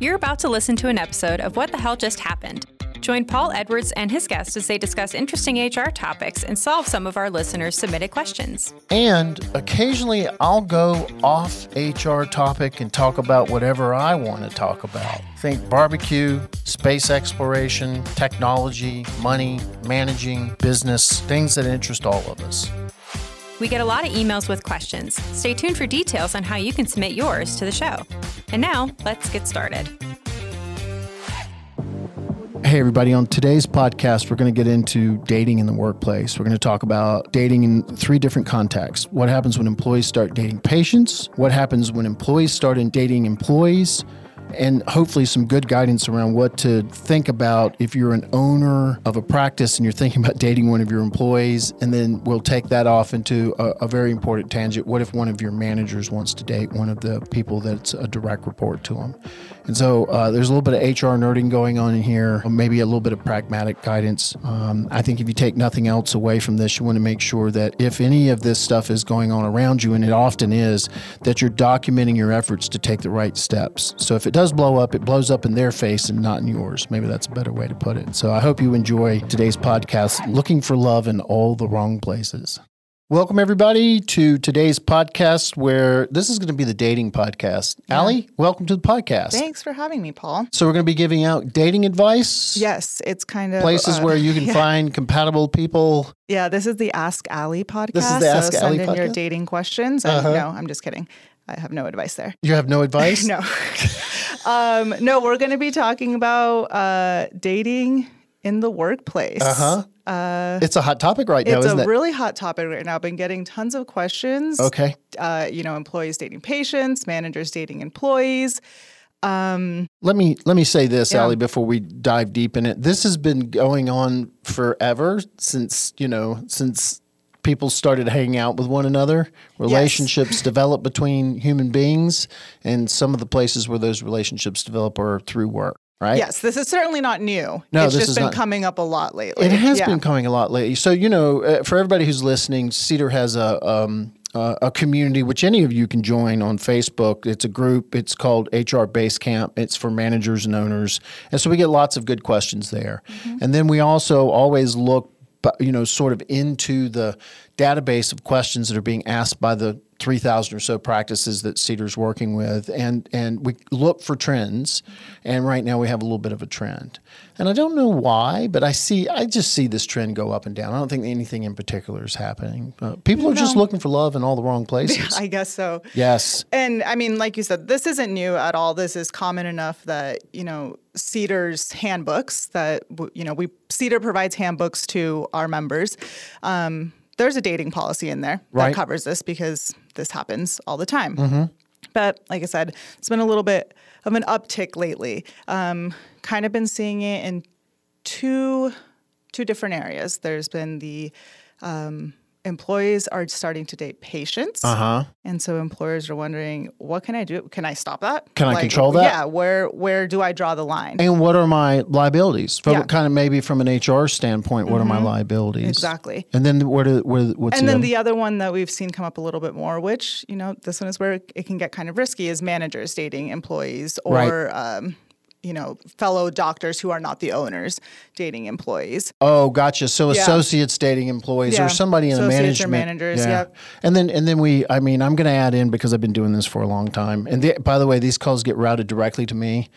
You're about to listen to an episode of What the Hell Just Happened. Join Paul Edwards and his guests as they discuss interesting HR topics and solve some of our listeners' submitted questions. And occasionally I'll go off HR topic and talk about whatever I want to talk about. Think barbecue, space exploration, technology, money, managing, business, things that interest all of us. We get a lot of emails with questions. Stay tuned for details on how you can submit yours to the show. And now, let's get started. Hey, everybody. On today's podcast, we're going to get into dating in the workplace. We're going to talk about dating in three different contexts. What happens when employees start dating patients? What happens when employees start in dating employees? And hopefully some good guidance around what to think about if you're an owner of a practice and you're thinking about dating one of your employees. And then we'll take that off into a, a very important tangent. What if one of your managers wants to date one of the people that's a direct report to them? And so uh, there's a little bit of HR nerding going on in here, maybe a little bit of pragmatic guidance. Um, I think if you take nothing else away from this, you want to make sure that if any of this stuff is going on around you, and it often is, that you're documenting your efforts to take the right steps. So if it does blow up, it blows up in their face and not in yours. Maybe that's a better way to put it. So I hope you enjoy today's podcast, Looking for Love in All the Wrong Places. Welcome, everybody, to today's podcast where this is going to be the dating podcast. Yeah. Ally, welcome to the podcast. Thanks for having me, Paul. So, we're going to be giving out dating advice. Yes, it's kind of places uh, where you can yeah. find compatible people. Yeah, this is the Ask Ally podcast. This is the Ask so Ally send in your dating questions. Uh-huh. No, I'm just kidding. I have no advice there. You have no advice? no. um, no, we're going to be talking about uh, dating in the workplace. Uh-huh. Uh, it's a hot topic right now, it's isn't a it? really hot topic right now. I've been getting tons of questions. Okay. Uh, you know, employees dating patients, managers dating employees. Um, let me let me say this, yeah. Ally, before we dive deep in it. This has been going on forever since you know since people started hanging out with one another. Relationships yes. develop between human beings, and some of the places where those relationships develop are through work right? Yes, this is certainly not new. No, it's this just is been not, coming up a lot lately. It has yeah. been coming a lot lately. So you know, uh, for everybody who's listening, Cedar has a. Um, uh, a community which any of you can join on Facebook. It's a group. It's called HR Basecamp. It's for managers and owners, and so we get lots of good questions there. Mm-hmm. And then we also always look, you know, sort of into the database of questions that are being asked by the 3,000 or so practices that Cedar's working with, and, and we look for trends. And right now we have a little bit of a trend. And I don't know why, but I see, I just see this trend go up and down. I don't think anything in particular is happening. Uh, people are no. just looking for love in all the wrong places. I guess so. Yes. And I mean, like you said, this isn't new at all. This is common enough that, you know, Cedar's handbooks that, you know, we, Cedar provides handbooks to our members. Um, there's a dating policy in there right. that covers this because this happens all the time. Mm-hmm. But like I said, it's been a little bit of an uptick lately. Um, kind of been seeing it in two two different areas. There's been the um, employees are starting to date patients. Uh-huh. And so employers are wondering, what can I do? Can I stop that? Can like, I control that? Yeah. Where where do I draw the line? And what are my liabilities? From yeah. kind of maybe from an HR standpoint, what mm-hmm. are my mm-hmm. liabilities? Exactly. And then what are, what, what's And the then other? the other one that we've seen come up a little bit more, which, you know, this one is where it can get kind of risky is managers dating employees or right. um, you know, fellow doctors who are not the owners dating employees. Oh, gotcha. So yeah. associates dating employees yeah. or somebody in associates the management. Or managers, yeah. Yep. And then and then we I mean, I'm going to add in because I've been doing this for a long time. And the, by the way, these calls get routed directly to me,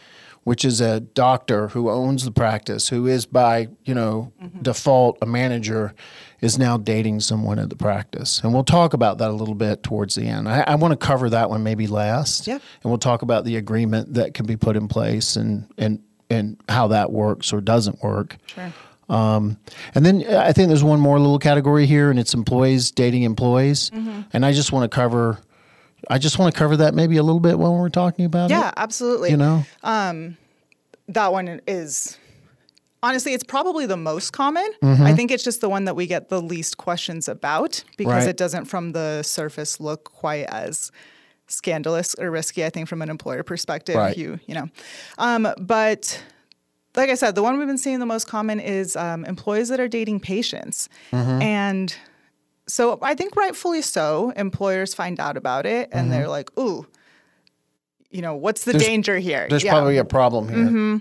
which is a doctor who owns the practice, who is by, you know, mm-hmm. default a manager is now dating someone at the practice. And we'll talk about that a little bit towards the end. I, I want to cover that one maybe last. Yeah. And we'll talk about the agreement that can be put in place and, and, and how that works or doesn't work. Sure. Um, and then I think there's one more little category here, and it's employees dating employees. Mm-hmm. And I just want to cover, I just want to cover that maybe a little bit when we're talking about yeah, it. Yeah, absolutely. You know, um, that one is honestly, it's probably the most common. Mm-hmm. I think it's just the one that we get the least questions about because right. it doesn't, from the surface, look quite as scandalous or risky. I think from an employer perspective, right. you you know, um, but. Like I said, the one we've been seeing the most common is um, employees that are dating patients. Mm-hmm. And so I think rightfully so, employers find out about it and mm-hmm. they're like, ooh, you know, what's the danger here? There's yeah. probably a problem here. Mm-hmm.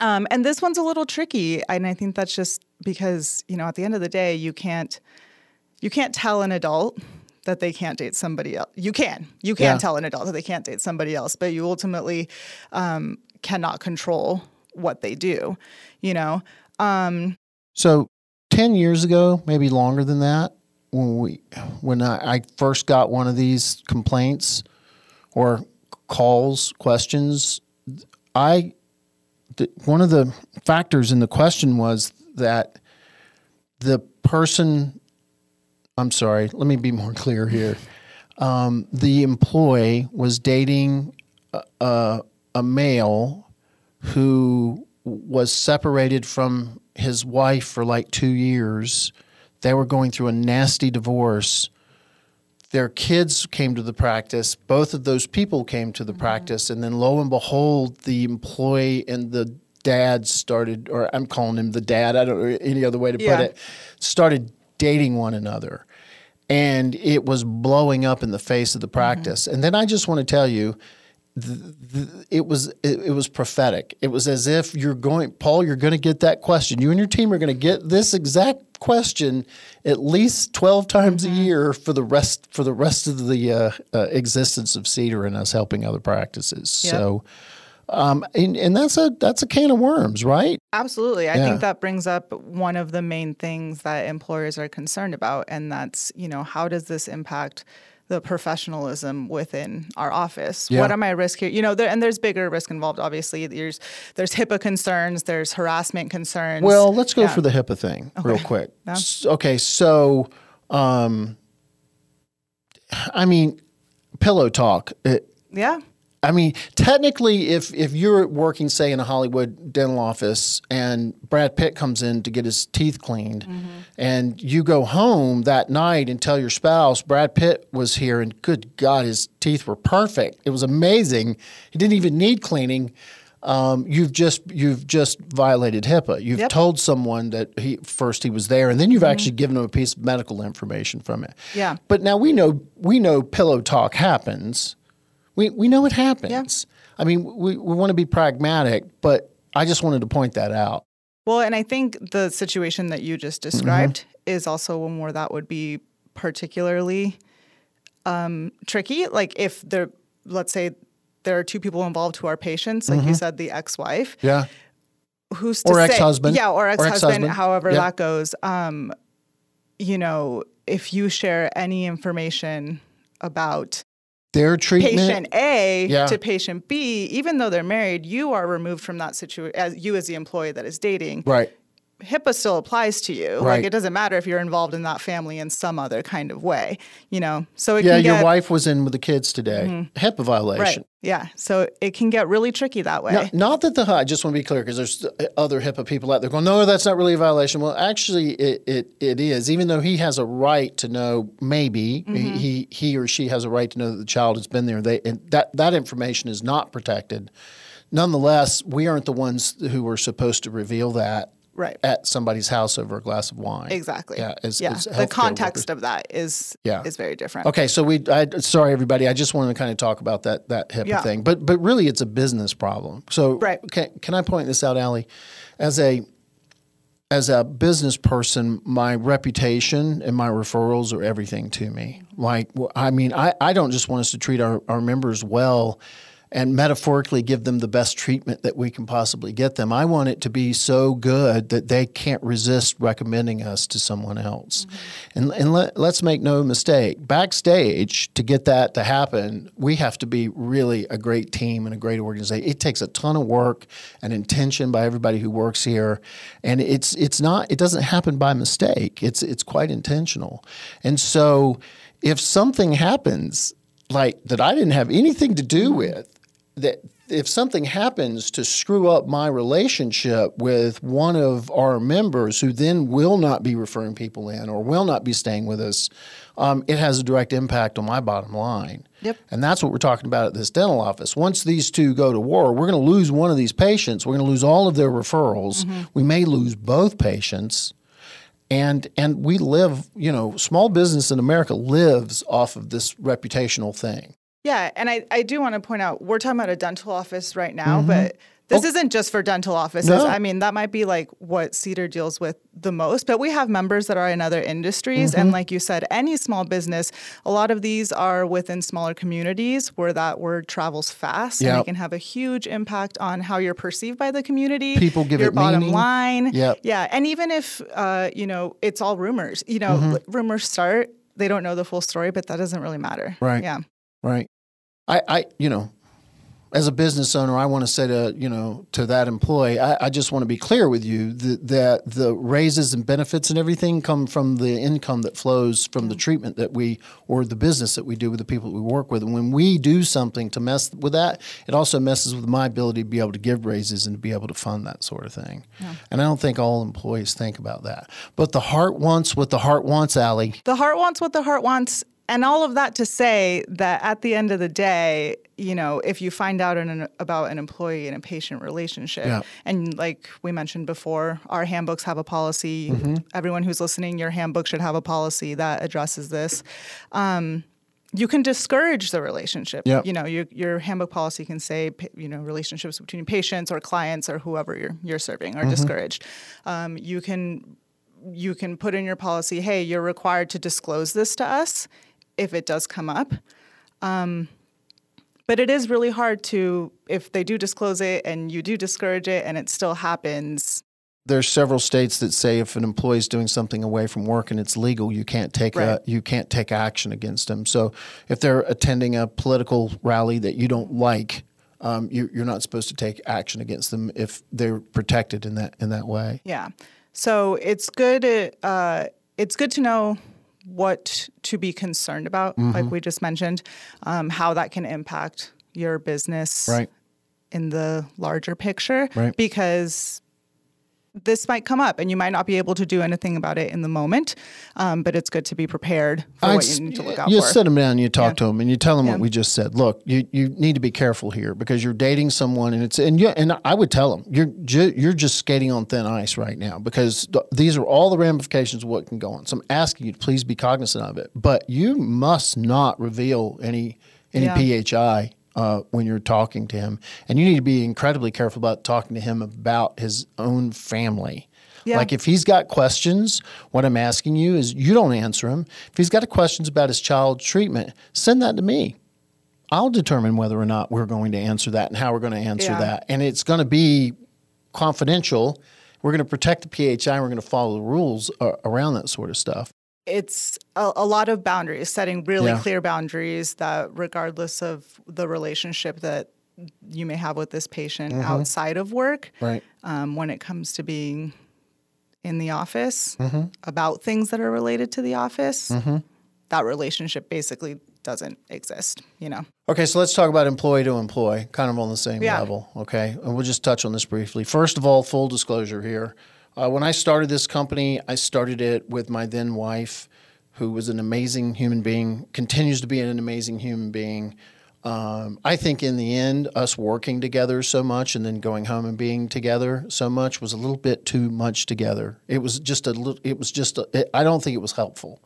Um, and this one's a little tricky, and I think that's just because you know at the end of the day you can't you can't tell an adult that they can't date somebody else. You can you can yeah. tell an adult that they can't date somebody else, but you ultimately um, cannot control what they do. You know. Um, so ten years ago, maybe longer than that, when we when I, I first got one of these complaints or calls questions, I one of the factors in the question was that the person, I'm sorry, let me be more clear here. Um, the employee was dating a, a male who was separated from his wife for like two years. They were going through a nasty divorce their kids came to the practice. Both of those people came to the mm-hmm. practice, and then lo and behold, the employee and the dad started, or I'm calling him the dad. I don't know any other way to yeah. put it. Started dating one another, and it was blowing up in the face of the mm-hmm. practice. Mm-hmm. And then I just want to tell you. The, the, it was it, it, was prophetic. It was as if you're going, Paul. You're going to get that question. You and your team are going to get this exact question at least 12 times mm-hmm. a year for the rest for the rest of the uh, uh, existence of cedar and us helping other practices yep. so um, and, and that's a that's a can of worms, right? Absolutely. I yeah. think that brings up one of the main things that employers are concerned about, and that's you know how does this impact the professionalism within our office. Yeah. What am I risk here? You know, there, and there's bigger risk involved. Obviously, there's there's HIPAA concerns, there's harassment concerns. Well, let's go yeah. for the HIPAA thing okay. real quick. Yeah. Okay, so, um, I mean, pillow talk. It, yeah. I mean, technically, if if you're working, say, in a Hollywood dental office, and Brad Pitt comes in to get his teeth cleaned, mm-hmm. and you go home that night and tell your spouse Brad Pitt was here, and good God, his teeth were perfect. It was amazing. He didn't even need cleaning. Um, you've just you've just violated HIPAA. You've yep. told someone that he first he was there, and then you've mm-hmm. actually given him a piece of medical information from it. Yeah. But now we know we know pillow talk happens we, we know it happens. Yeah. I mean, we, we want to be pragmatic, but I just wanted to point that out. Well, and I think the situation that you just mm-hmm. described mm-hmm. is also one where that would be particularly um, tricky. Like if there, let's say there are two people involved who are patients, like mm-hmm. you said, the ex-wife. Yeah. Who's or say, ex-husband. Yeah, or ex-husband, or ex-husband. however yeah. that goes. Um, you know, if you share any information about their treatment patient A yeah. to patient B, even though they're married, you are removed from that situation as you as the employee that is dating. Right. HIPAA still applies to you. Right. Like it doesn't matter if you're involved in that family in some other kind of way, you know. So yeah, your get, wife was in with the kids today. Mm-hmm. HIPAA violation. Right. Yeah. So it can get really tricky that way. Now, not that the I just want to be clear because there's other HIPAA people out there going, no, that's not really a violation. Well, actually, it it, it is. Even though he has a right to know, maybe mm-hmm. he he or she has a right to know that the child has been there. They and that that information is not protected. Nonetheless, we aren't the ones who are supposed to reveal that right. at somebody's house over a glass of wine. Exactly. Yeah. As, yeah. As the context workers. of that is yeah. is very different. Okay, so we I, sorry everybody, I just wanted to kind of talk about that that HIPAA yeah. thing, but but really it's a business problem. So right. can can I point this out, Ally? As a as a business person, my reputation and my referrals are everything to me. Like, I mean, I, I don't just want us to treat our, our members well and metaphorically give them the best treatment that we can possibly get them. I want it to be so good that they can't resist recommending us to someone else. Mm-hmm. And, and let, let's make no mistake, backstage, to get that to happen, we have to be really a great team and a great organization. It takes a ton of work and intention by everybody who works here. And it's, it's not, it doesn't happen by mistake, it's, it's quite intentional. And so if something happens, like that I didn't have anything to do with, that if something happens to screw up my relationship with one of our members who then will not be referring people in or will not be staying with us, um, it has a direct impact on my bottom line. Yep. And that's what we're talking about at this dental office. Once these two go to war, we're going to lose one of these patients. We're going to lose all of their referrals. Mm-hmm. We may lose both patients. And and we live, you know, small business in America lives off of this reputational thing. Yeah, and I, I do want to point out we're talking about a dental office right now, Mm-hmm. but this Oh. isn't just for dental offices. No. I mean, that might be like what Cedar deals with the most, but we have members that are in other industries. Mm-hmm. And like you said, any small business, a lot of these are within smaller communities where that word travels fast and it can have a huge impact on how you're perceived by the community. People give your it bottom meaning. line. Yep. Yeah. And even if, uh, you know, it's all rumors, you know, Mm-hmm. rumors start, they don't know the full story, but that doesn't really matter. Right. Yeah. Right. I, I, you know, as a business owner, I want to say to you know to that employee, I, I just want to be clear with you that, that the raises and benefits and everything come from the income that flows from the treatment that we or the business that we do with the people that we work with. And when we do something to mess with that, it also messes with my ability to be able to give raises and to be able to fund that sort of thing. And I don't think all employees think about that. But the heart wants what the heart wants, Ally. the heart wants what the heart wants and all of that to say that at the end of the day you know if you find out an, about an employee and a patient relationship Yeah. and like we mentioned before our handbooks have a policy Mm-hmm. everyone who's listening your handbook should have a policy that addresses this um, you can discourage the relationship. Yep. You know, your, your handbook policy can say, you know, relationships between patients or clients or whoever you're, you're serving are discouraged. Um, you can you can put in your policy, hey, you're required to disclose this to us if it does come up. Um, but it is really hard to, if they do disclose it and you do discourage it and it still happens. there's several states that say if an employee is doing something away from work and it's legal, you can't take a, you can't take action against them. So if they're attending a political rally that you don't like, um, you, you're not supposed to take action against them if they're protected in that in that way. Yeah. So it's good. Uh, it's good to know what to be concerned about, like we just mentioned, um, how that can impact your business Right. in the larger picture, Right. because this might come up and you might not be able to do anything about it in the moment, um, but it's good to be prepared for I'd what you need to look out you for. sit them down and you talk Yeah. to them and you tell them Yeah. what we just said. Look, you, you need to be careful here because you're dating someone and it's and you and I would tell them you're ju- you're just skating on thin ice right now because th- these are all the ramifications of what can go on. So I'm asking you to please be cognizant of it, but you must not reveal any any Yeah. PHI. Uh, when you're talking to him, and you need to be incredibly careful about talking to him about his own family. Yeah. Like if he's got questions, what I'm asking you is you don't answer him. If he's got questions about his child treatment, send that to me. I'll determine whether or not we're going to answer that and how we're going to answer Yeah. that. And it's going to be confidential. We're going to protect the PHI and we're going to follow the rules uh, around that sort of stuff. It's a, a lot of boundaries, setting really Yeah. clear boundaries that, regardless of the relationship that you may have with this patient Mm-hmm. outside of work, Right. um, when it comes to being in the office Mm-hmm. about things that are related to the office, that relationship basically doesn't exist, you know? Okay, so let's talk about employee to employee, kind of on the same Yeah. level. Okay, and we'll just touch on this briefly. First of all, full disclosure here. Uh, when I started this company, I started it with my then wife, who was an amazing human being, continues to be an amazing human being. Um, I think in the end, us working together so much and then going home and being together so much was a little bit too much together. It was just a little. It was just. A, it, I don't think it was helpful.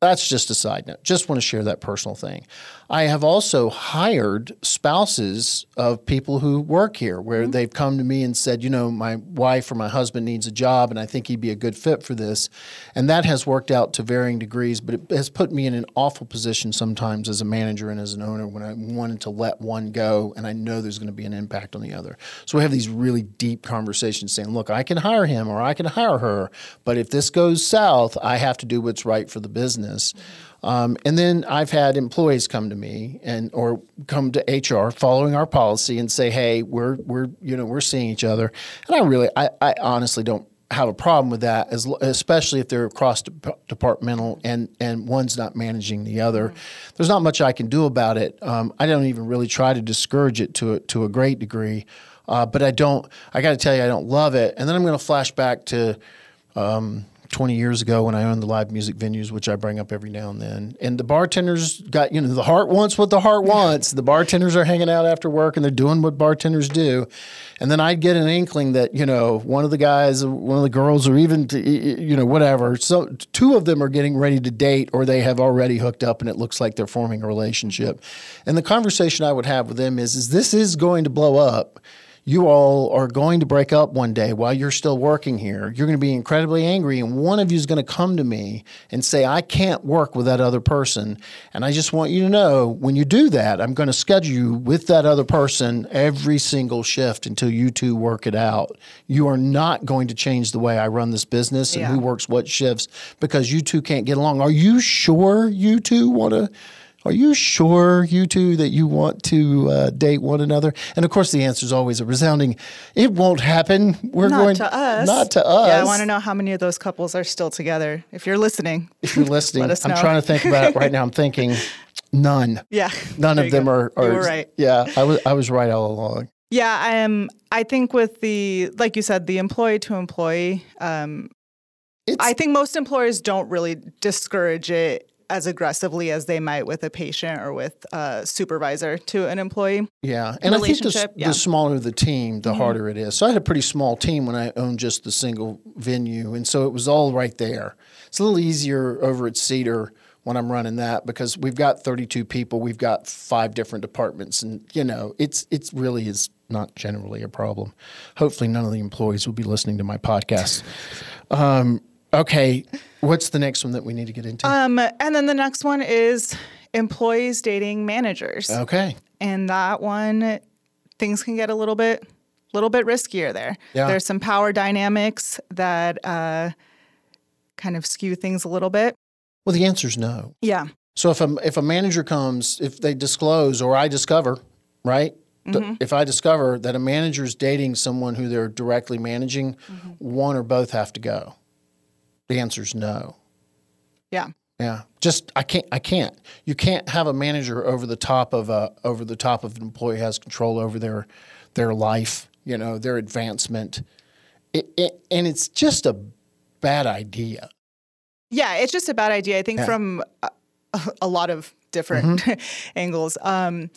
That's just a side note. Just want to share that personal thing. I have also hired spouses of people who work here where mm-hmm. they've come to me and said, you know, my wife or my husband needs a job and I think he'd be a good fit for this. And that has worked out to varying degrees, but it has put me in an awful position sometimes as a manager and as an owner when I wanted to let one go and I know there's going to be an impact on the other. So we have these really deep conversations saying, look, I can hire him or I can hire her, but if this goes south, I have to do what's right for the business. Um, and then I've had employees come to me and or come to HR following our policy and say, "Hey, we're we're you know we're seeing each other," and I really I, I honestly don't have a problem with that, as, especially if they're cross departmental and and one's not managing the other. There's not much I can do about it. Um, I don't even really try to discourage it to a, to a great degree, uh, but I don't. I got to tell you, I don't love it. And then I'm going to flash back to 20 years ago when I owned the live music venues, which I bring up every now and then. And the bartenders got, you know, the heart wants what the heart wants. The bartenders are hanging out after work and they're doing what bartenders do. And then I'd get an inkling that, you know, one of the guys, one of the girls, or even, to, you know, whatever. So two of them are getting ready to date or they have already hooked up and it looks like they're forming a relationship. And the conversation I would have with them is, is this is going to blow up you all are going to break up one day while you're still working here. You're going to be incredibly angry, and one of you is going to come to me and say, I can't work with that other person. And I just want you to know when you do that, I'm going to schedule you with that other person every single shift until you two work it out. You are not going to change the way I run this business and Yeah. who works what shifts because you two can't get along. Are you sure you two want to? Are you sure, you two, that you want to uh, date one another? And of course, the answer is always a resounding, "It won't happen. We're Not going to us. Not to us." Yeah, I want to know how many of those couples are still together. If you're listening, If you're listening, I'm trying to think about it right now. I'm thinking, none. yeah, None of them go. are, are. You were right. Yeah, I was. I was right all along. Yeah, I am. I think with the, like you said, the employee to employee, um, It's, I think most employers don't really discourage it as aggressively as they might with a patient or with a supervisor to an employee. Yeah, and I think the, yeah. the smaller the team, the harder it is. So I had a pretty small team when I owned just the single venue, and so it was all right there. It's a little easier over at Cedar when I'm running that because we've got 32 people, we've got five different departments, and you know, it's it's really is not generally a problem. Hopefully, none of the employees will be listening to my podcast. um, okay, what's the next one that we need to get into? Um, and then the next one is employees dating managers. okay, and that one things can get a little bit little bit riskier there Yeah. there's some power dynamics that uh, kind of skew things a little bit well, the answer is no. yeah So if a if a manager comes, if they disclose or I discover, right? D- If I discover that a manager is dating someone who they're directly managing, one or both have to go. The answer is no. yeah Yeah, just I can't. I can't. You can't have a manager over the top of a over the top of an employee has control over their their life. You know their advancement, it, it, and it's just a bad idea. yeah it's just a bad idea i think Yeah. from a, a lot of different angles um,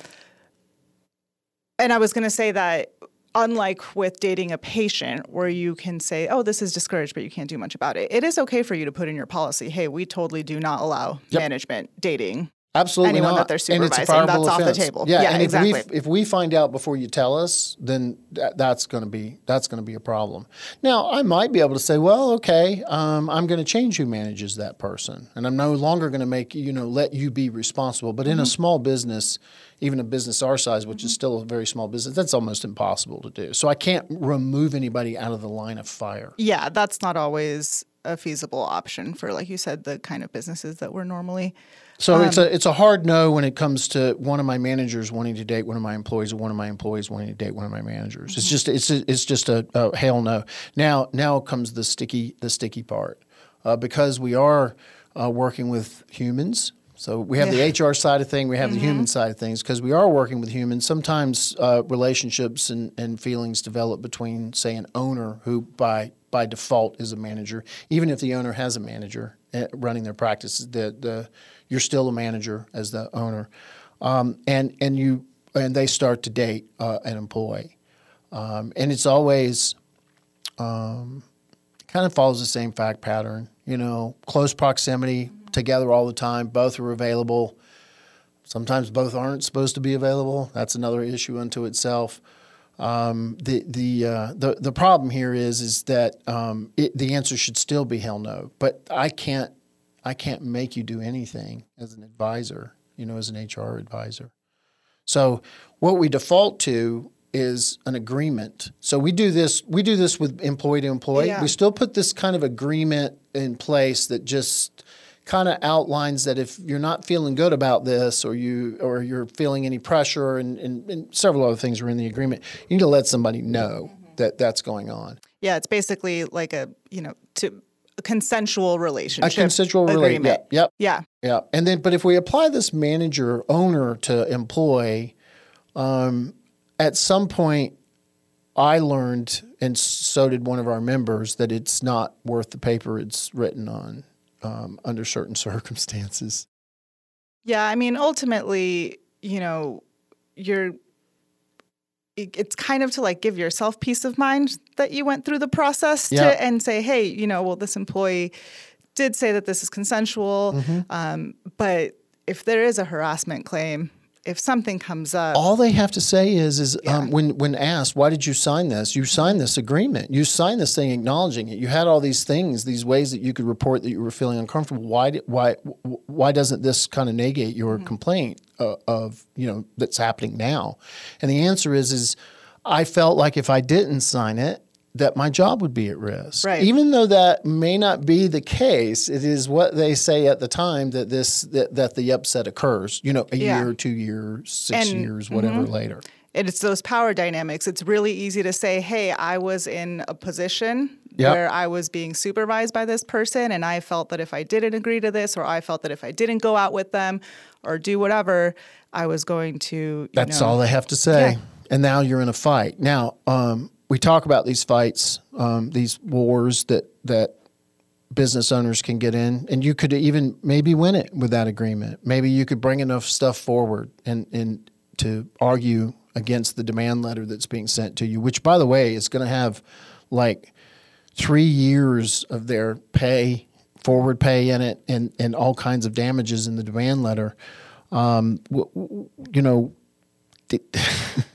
and i was going to say that unlike with dating a patient where you can say oh this is discouraged but you can't do much about it. It is okay for you to put in your policy hey we totally do not allow management dating Absolutely anyone not. that they're And it's a supervising, that's off the table. Yeah, Yeah, and if exactly. we if we find out before you tell us, then that, that's going to be that's going to be a problem. Now, I might be able to say, well, okay, um, I'm going to change who manages that person, and I'm no longer going to make you know let you be responsible. But in a Mm-hmm. small business, even a business our size, which is still a very small business, that's almost impossible to do. So I can't remove anybody out of the line of fire. yeah, that's not always a feasible option for, like you said, the kind of businesses that we're normally. So it's Um, a it's a hard no when it comes to one of my managers wanting to date one of my employees or one of my employees wanting to date one of my managers. Mm-hmm. It's just it's a, it's just a, a hell no. Now now comes the sticky the sticky part uh, because we are uh, working with humans. So we have the HR side of thing, we have the Mm-hmm. human side of things because we are working with humans. Sometimes uh, relationships and, and feelings develop between, say, an owner who by by default is a manager, even if the owner has a manager uh, running their practice. The the you're still a manager as the owner, um, and and you and they start to date uh, an employee, um, and it's always um, kind of follows the same fact pattern. You know, close proximity, together all the time, both are available. Sometimes both aren't supposed to be available. That's another issue unto itself. Um, the the uh, the the problem here is is that um, it, the answer should still be hell no. But I can't I can't make you do anything as an advisor. You know, as an HR advisor. So what we default to is an agreement. So we do this we do this with employee to employee. Yeah. We still put this kind of agreement in place that just kind of outlines that if you're not feeling good about this or you or you're feeling any pressure and, and, and several other things are in the agreement, you need to let somebody know mm-hmm. that that's going on. Yeah, it's basically like a you know to consensual relationship. A consensual relationship. agreement. Yep. Yeah, Yeah, and then but if we apply this manager owner to employee, um, at some point, I learned, and so did one of our members, that it's not worth the paper it's written on um, under certain circumstances. Yeah, I mean, ultimately, you know, you're. It's kind of to like give yourself peace of mind that you went through the process to, and say, hey, you know, well, this employee did say that this is consensual, Mm-hmm. um, but if there is a harassment claim, if something comes up, All they have to say is, is um, when when asked, why did you sign this? You signed this agreement. You signed this thing acknowledging it. You had all these things, these ways that you could report that you were feeling uncomfortable. Why di- why why doesn't this kind of negate your complaint uh, of you know that's happening now? And the answer is is I felt like if I didn't sign it, that my job would be at risk. Right. Even though that may not be the case, it is what they say at the time that this that, that the upset occurs. You know, a Yeah. year, two years, six And- years, whatever later. And it's those power dynamics. It's really easy to say, hey, I was in a position Yep. where I was being supervised by this person, and I felt that if I didn't agree to this, or I felt that if I didn't go out with them or do whatever, I was going to. You That's know, all they have to say. Yeah. And now you're in a fight. Now, um, we talk about these fights, um, these wars that that business owners can get in, and you could even maybe win it with that agreement. Maybe you could bring enough stuff forward and and to argue against the demand letter that's being sent to you, which, by the way, is going to have like three years of their pay, forward pay in it, and and all kinds of damages in the demand letter. Um, you know,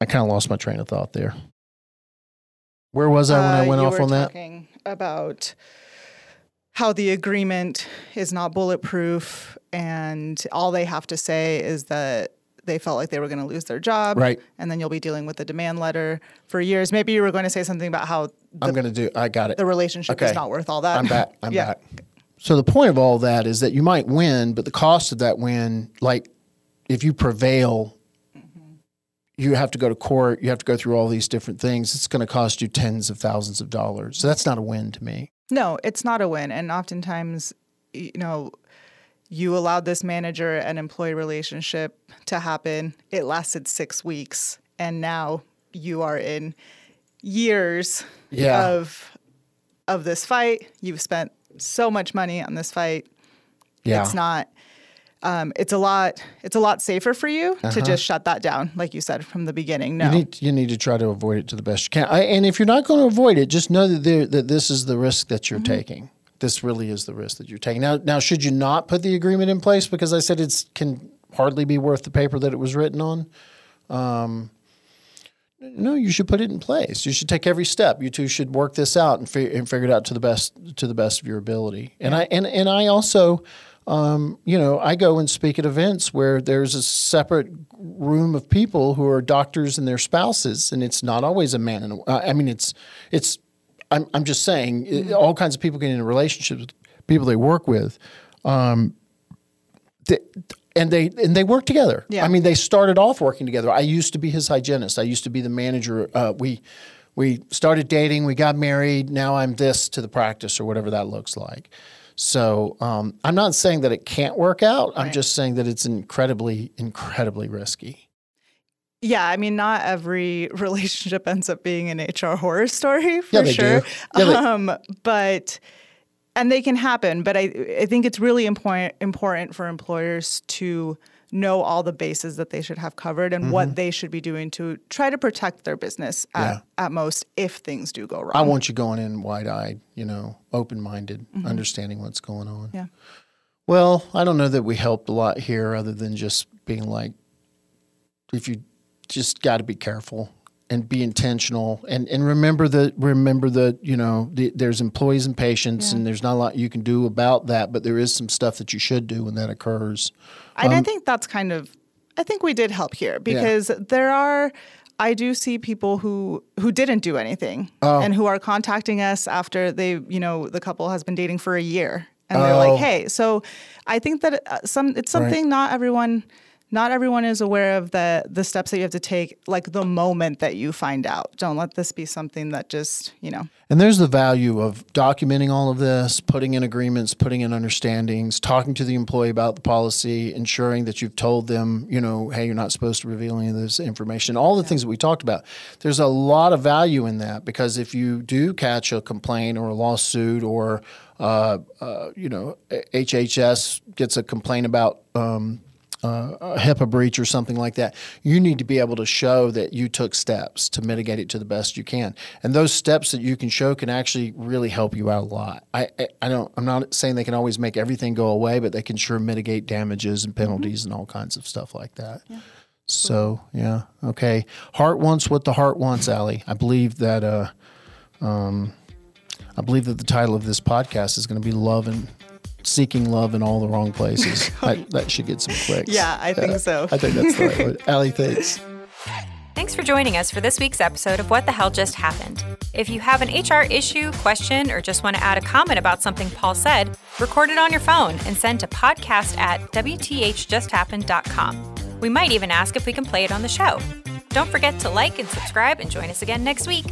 I kind of lost my train of thought there. Where was I when I Uh, went you off were on that? talking about how the agreement is not bulletproof, and all they have to say is that they felt like they were going to lose their job, Right. And then you'll be dealing with the demand letter for years. Maybe you were going to say something about how I'm going to do. I got it. the relationship Okay. is not worth all that. I'm back. I'm Yeah. back. So the point of all that is that you might win, but the cost of that win, like if you prevail, you have to go to court. You have to go through all these different things. It's going to cost you tens of thousands of dollars. So that's not a win to me. No, it's not a win. And oftentimes, you know, you allowed this manager and employee relationship to happen. It lasted six weeks. And now you are in years Yeah. of of this fight. You've spent so much money on this fight. Yeah. It's not um, it's a lot it's a lot safer for you to just shut that down, like you said from the beginning. No. Uh-huh. You need you need to try to avoid it to the best you can. I, and if you're not going to avoid it, just know that there, that this is the risk that you're taking. This really is the risk that you're taking. Now, now, should you not put the agreement in place because I said it can hardly be worth the paper that it was written on? Um, no, you should put it in place. You should take every step. You two should work this out and, fi- and figure it out to the best to the best of your ability. And I and and I also, um, you know, I go and speak at events where there's a separate room of people who are doctors and their spouses, and it's not always a man and a, I mean, it's it's. I'm I'm just saying, it- all kinds of people get into relationships with people they work with. Um, th- and they and they work together. Yeah. I mean, they started off working together. I used to be his hygienist. I used to be the manager. Uh, we we started dating. We got married. Now I'm this to the practice or whatever that looks like. So um, I'm not saying that it can't work out. I'm just saying that it's incredibly incredibly risky. Yeah, I mean, not every relationship ends up being an HR horror story for Yeah, they sure. do. Yeah, um, but and they can happen. But I I think it's really important important for employers to know all the bases that they should have covered and what they should be doing to try to protect their business at, Mm-hmm. Yeah. at most if things do go wrong. I want you going in wide eyed, you know, open minded, understanding what's going on. Mm-hmm. Yeah. Well, I don't know that we helped a lot here other than just being like, if you just got to be careful and be intentional. And, and remember that remember that you know the, there's employees and patients and there's not a lot you can do about that but there is some stuff that you should do when that occurs. And Um, I think that's kind of I think we did help here because there are I do see people who who didn't do anything Oh. and who are contacting us after they, you know, the couple has been dating for a year. And they're Oh. like, "Hey, so I think that uh, some it's something not everyone not everyone is aware of the the steps that you have to take like the moment that you find out. Don't let this be something that just you know. And there's the value of documenting all of this putting in agreements putting in understandings talking to the employee about the policy ensuring that you've told them you know hey you're not supposed to reveal any of this information. All the yeah. things that we talked about. There's a lot of value in that because if you do catch a complaint or a lawsuit or uh, uh, you know, HHS gets a complaint about um, uh, a HIPAA breach or something like that, you need to be able to show that you took steps to mitigate it to the best you can. And those steps that you can show can actually really help you out a lot. I, I, I don't. I'm not saying they can always make everything go away, but they can sure mitigate damages and penalties mm-hmm. and all kinds of stuff like that. Yeah. So yeah, okay. Heart wants what the heart wants, Ally. I believe that. Uh, um, I believe that the title of this podcast is going to be "Love and seeking love in all the wrong places. that, that, should get some clicks. Yeah, I think so. I think that's the right word. Ally, thanks. Thanks for joining us for this week's episode of What the Hell Just Happened. If you have an HR issue, question, or just want to add a comment about something Paul said, record it on your phone and send to podcast at WTHJustHappened.com. We might even ask if we can play it on the show. Don't forget to like and subscribe and join us again next week.